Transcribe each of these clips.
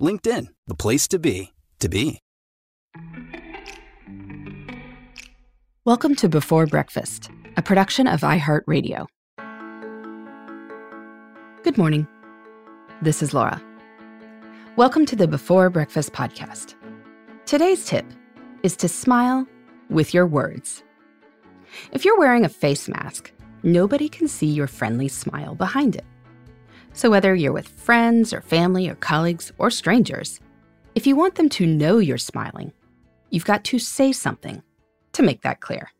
LinkedIn, the place to be, to be. Welcome to Before Breakfast, a production of iHeartRadio. Good morning. This is Laura. Welcome to the Before Breakfast podcast. Today's tip is to smile with your words. If you're wearing a face mask, nobody can see your friendly smile behind it. So, whether you're with friends or family or colleagues or strangers, if you want them to know you're smiling, you've got to say something to make that clear.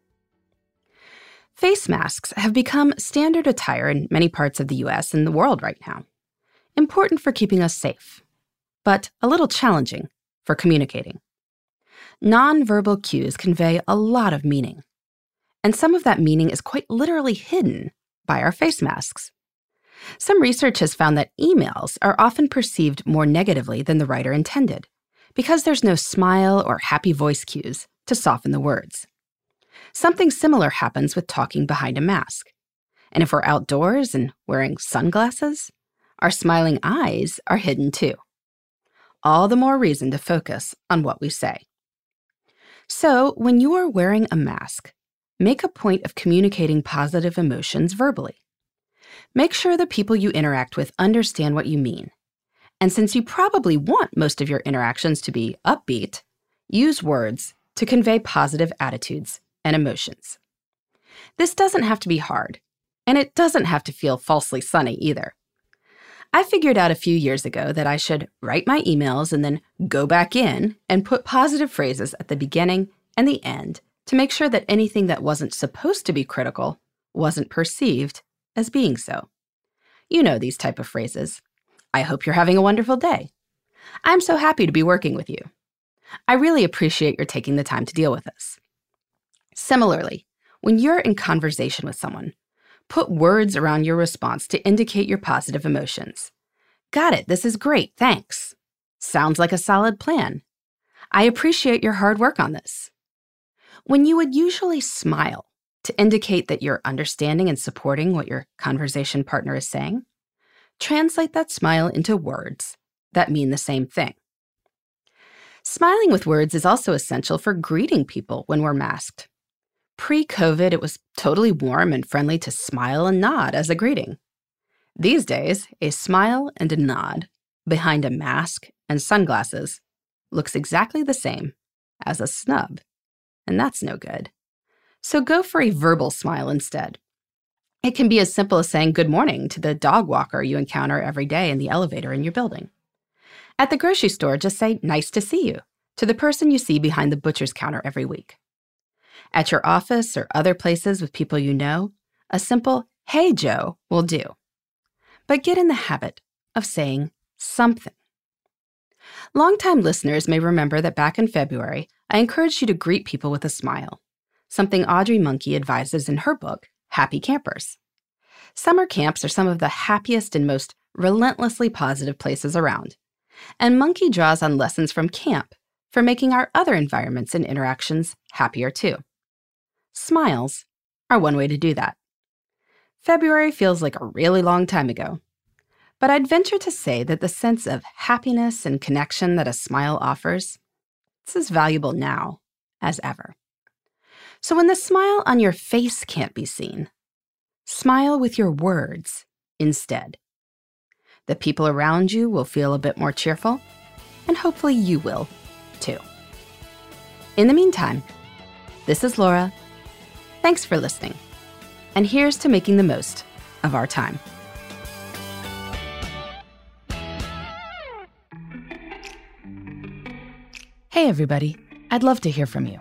Face masks have become standard attire in many parts of the US and the world right now. Important for keeping us safe, but a little challenging for communicating. Nonverbal cues convey a lot of meaning, and some of that meaning is quite literally hidden by our face masks. Some research has found that emails are often perceived more negatively than the writer intended because there's no smile or happy voice cues to soften the words. Something similar happens with talking behind a mask. And if we're outdoors and wearing sunglasses, our smiling eyes are hidden too. All the more reason to focus on what we say. So, when you are wearing a mask, make a point of communicating positive emotions verbally. Make sure the people you interact with understand what you mean. And since you probably want most of your interactions to be upbeat, use words to convey positive attitudes and emotions. This doesn't have to be hard, and it doesn't have to feel falsely sunny either. I figured out a few years ago that I should write my emails and then go back in and put positive phrases at the beginning and the end to make sure that anything that wasn't supposed to be critical wasn't perceived as being so. You know these type of phrases. I hope you're having a wonderful day. I'm so happy to be working with you. I really appreciate your taking the time to deal with us. Similarly, when you're in conversation with someone, put words around your response to indicate your positive emotions. Got it, this is great, thanks. Sounds like a solid plan. I appreciate your hard work on this. When you would usually smile to indicate that you're understanding and supporting what your conversation partner is saying, translate that smile into words that mean the same thing. Smiling with words is also essential for greeting people when we're masked. Pre COVID, it was totally warm and friendly to smile and nod as a greeting. These days, a smile and a nod behind a mask and sunglasses looks exactly the same as a snub, and that's no good. So go for a verbal smile instead. It can be as simple as saying good morning to the dog walker you encounter every day in the elevator in your building. At the grocery store, just say nice to see you to the person you see behind the butcher's counter every week. At your office or other places with people you know, a simple hey Joe will do. But get in the habit of saying something. Longtime listeners may remember that back in February, I encouraged you to greet people with a smile something Audrey Monke advises in her book, Happy Campers. Summer camps are some of the happiest and most relentlessly positive places around. And Monke draws on lessons from camp for making our other environments and interactions happier too. Smiles are one way to do that. February feels like a really long time ago. But I'd venture to say that the sense of happiness and connection that a smile offers, is as valuable now as ever. So when the smile on your face can't be seen, smile with your words instead. The people around you will feel a bit more cheerful, and hopefully you will too. In the meantime, this is Laura. Thanks for listening. And here's to making the most of our time. Hey, everybody. I'd love to hear from you.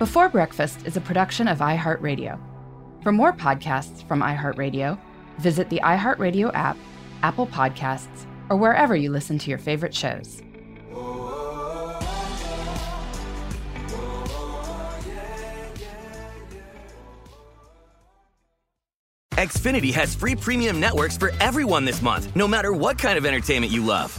Before Breakfast is a production of iHeartRadio. For more podcasts from iHeartRadio, visit the iHeartRadio app, Apple Podcasts, or wherever you listen to your favorite shows. Xfinity has free premium networks for everyone this month, no matter what kind of entertainment you love.